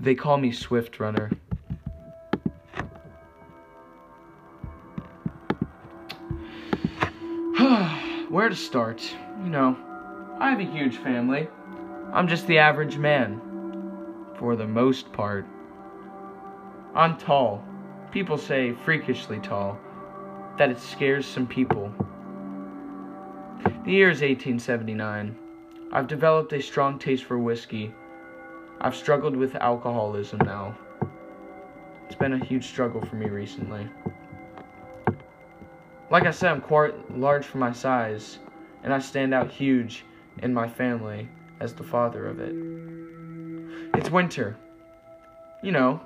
They call me Swift Runner. Where to start? You know, I have a huge family. I'm just the average man. For the most part. I'm tall. People say freakishly tall. That it scares some people. The year is 1879. I've developed a strong taste for whiskey. I've struggled with alcoholism now. It's been a huge struggle for me recently. Like I said, I'm quite large for my size, and I stand out huge in my family as the father of it. It's winter, you know,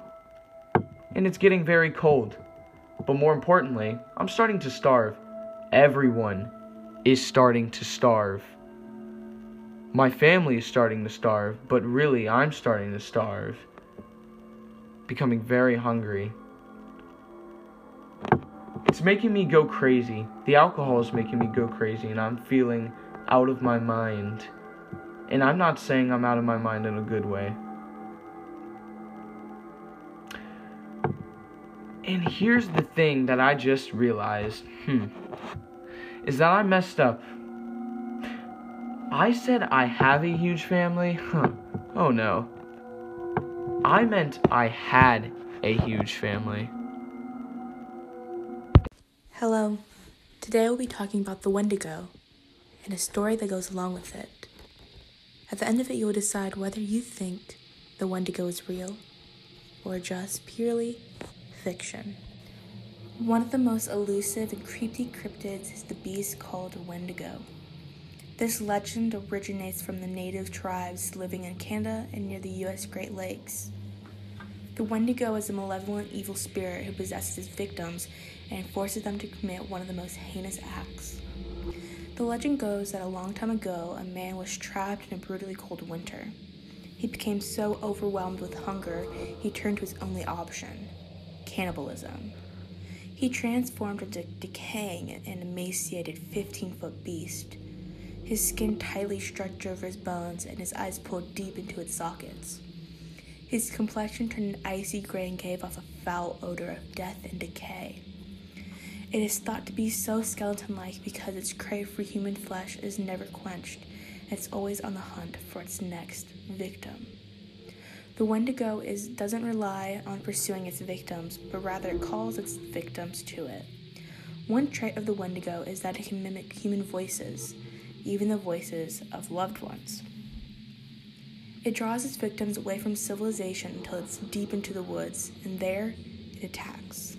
and it's getting very cold. But more importantly, I'm starting to starve. Everyone is starting to starve. My family is starting to starve, but really, I'm starting to starve. Becoming very hungry. It's making me go crazy. The alcohol is making me go crazy, and I'm feeling out of my mind. And I'm not saying I'm out of my mind in a good way. And here's the thing that I just realized. Hmm. Is that I messed up. I said I have a huge family? Huh. Oh no. I meant I had a huge family. Hello. Today we'll be talking about the Wendigo and a story that goes along with it. At the end of it, you will decide whether you think the Wendigo is real or just purely fiction. One of the most elusive and creepy cryptids is the beast called Wendigo. This legend originates from the native tribes living in Canada and near the U.S. Great Lakes. The Wendigo is a malevolent evil spirit who possesses his victims and forces them to commit one of the most heinous acts. The legend goes that a long time ago, a man was trapped in a brutally cold winter. He became so overwhelmed with hunger, he turned to his only option cannibalism. He transformed into a decaying and emaciated 15 foot beast. His skin tightly stretched over his bones and his eyes pulled deep into its sockets. His complexion turned an icy gray and gave off a foul odor of death and decay. It is thought to be so skeleton like because its crave for human flesh is never quenched, and it's always on the hunt for its next victim. The Wendigo is, doesn't rely on pursuing its victims, but rather calls its victims to it. One trait of the Wendigo is that it can mimic human voices, even the voices of loved ones. It draws its victims away from civilization until it's deep into the woods, and there it attacks.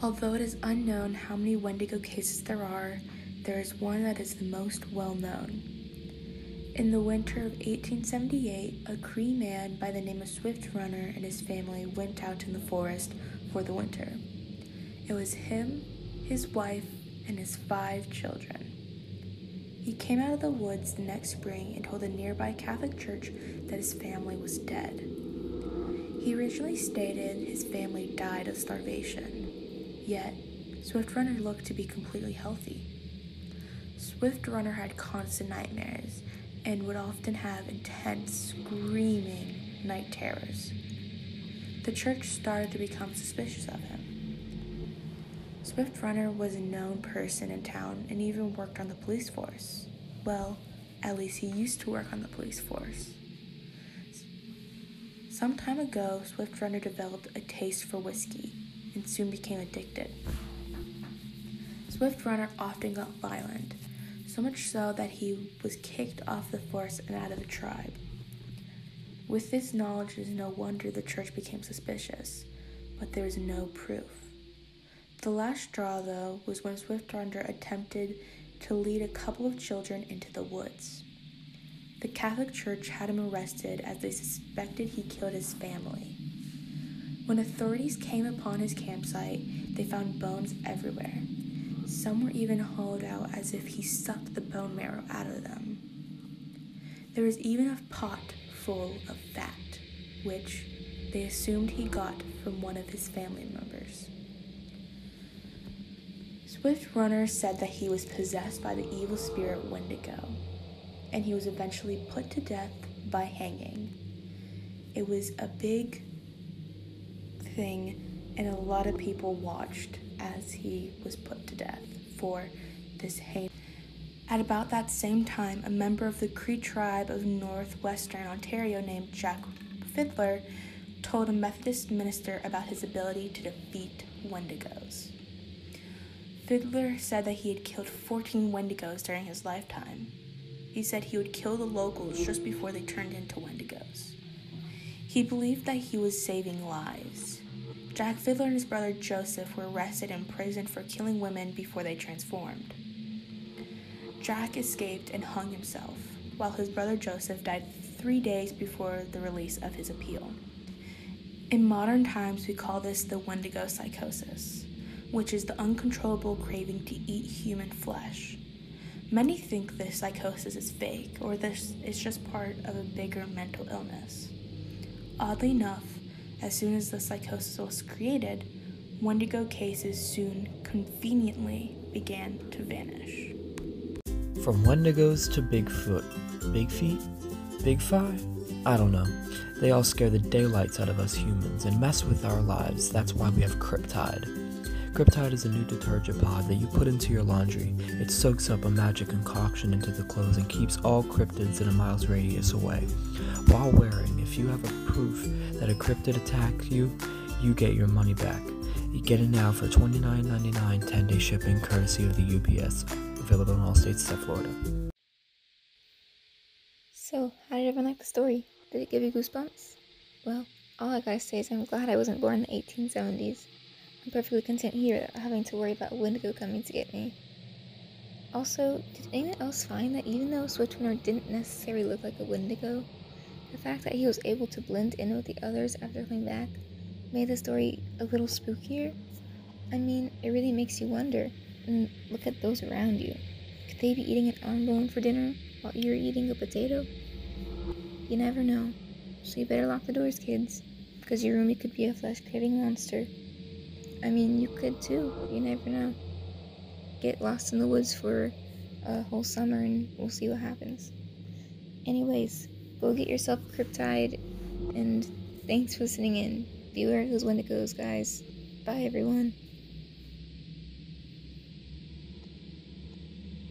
Although it is unknown how many Wendigo cases there are, there is one that is the most well known. In the winter of 1878, a Cree man by the name of Swift Runner and his family went out in the forest for the winter. It was him, his wife, and his five children. He came out of the woods the next spring and told a nearby Catholic church that his family was dead. He originally stated his family died of starvation, yet, Swift Runner looked to be completely healthy. Swift Runner had constant nightmares and would often have intense, screaming night terrors. The church started to become suspicious of him. Swift Runner was a known person in town and even worked on the police force. Well, at least he used to work on the police force. Some time ago, Swift Runner developed a taste for whiskey and soon became addicted. Swift Runner often got violent, so much so that he was kicked off the force and out of the tribe. With this knowledge, it is no wonder the church became suspicious, but there is no proof. The last straw, though, was when Swift attempted to lead a couple of children into the woods. The Catholic Church had him arrested as they suspected he killed his family. When authorities came upon his campsite, they found bones everywhere. Some were even hollowed out as if he sucked the bone marrow out of them. There was even a pot full of fat, which they assumed he got from one of his family members. Swift Runner said that he was possessed by the evil spirit Wendigo, and he was eventually put to death by hanging. It was a big thing, and a lot of people watched as he was put to death for this hate. At about that same time, a member of the Cree tribe of northwestern Ontario named Jack Fiddler told a Methodist minister about his ability to defeat Wendigos. Fiddler said that he had killed 14 Wendigos during his lifetime. He said he would kill the locals just before they turned into Wendigos. He believed that he was saving lives. Jack Fiddler and his brother Joseph were arrested and imprisoned for killing women before they transformed. Jack escaped and hung himself, while his brother Joseph died three days before the release of his appeal. In modern times, we call this the Wendigo psychosis, which is the uncontrollable craving to eat human flesh. Many think this psychosis is fake or this is just part of a bigger mental illness. Oddly enough, as soon as the psychosis was created, Wendigo cases soon conveniently began to vanish. From Wendigos to Bigfoot. Big feet? Big five? I don't know. They all scare the daylights out of us humans and mess with our lives. That's why we have Cryptide. Cryptide is a new detergent pod that you put into your laundry. It soaks up a magic concoction into the clothes and keeps all cryptids in a mile's radius away. While wearing, if you have a proof that a cryptid attacked you, you get your money back. You get it now for $29.99 10 day shipping courtesy of the UPS. Available in all states except Florida. So, how did everyone like the story? Did it give you goosebumps? Well, all I gotta say is I'm glad I wasn't born in the 1870s. I'm perfectly content here without having to worry about Wendigo coming to get me. Also, did anyone else find that even though Swift Runner didn't necessarily look like a Wendigo, the fact that he was able to blend in with the others after coming back made the story a little spookier? I mean, it really makes you wonder. And look at those around you. Could they be eating an arm bone for dinner while you're eating a potato? You never know. So you better lock the doors, kids. Because your roomie could be a flesh craving monster. I mean, you could too. You never know. Get lost in the woods for a whole summer and we'll see what happens. Anyways, go get yourself a Cryptide and thanks for listening in. Beware of those Wendigos, guys. Bye, everyone.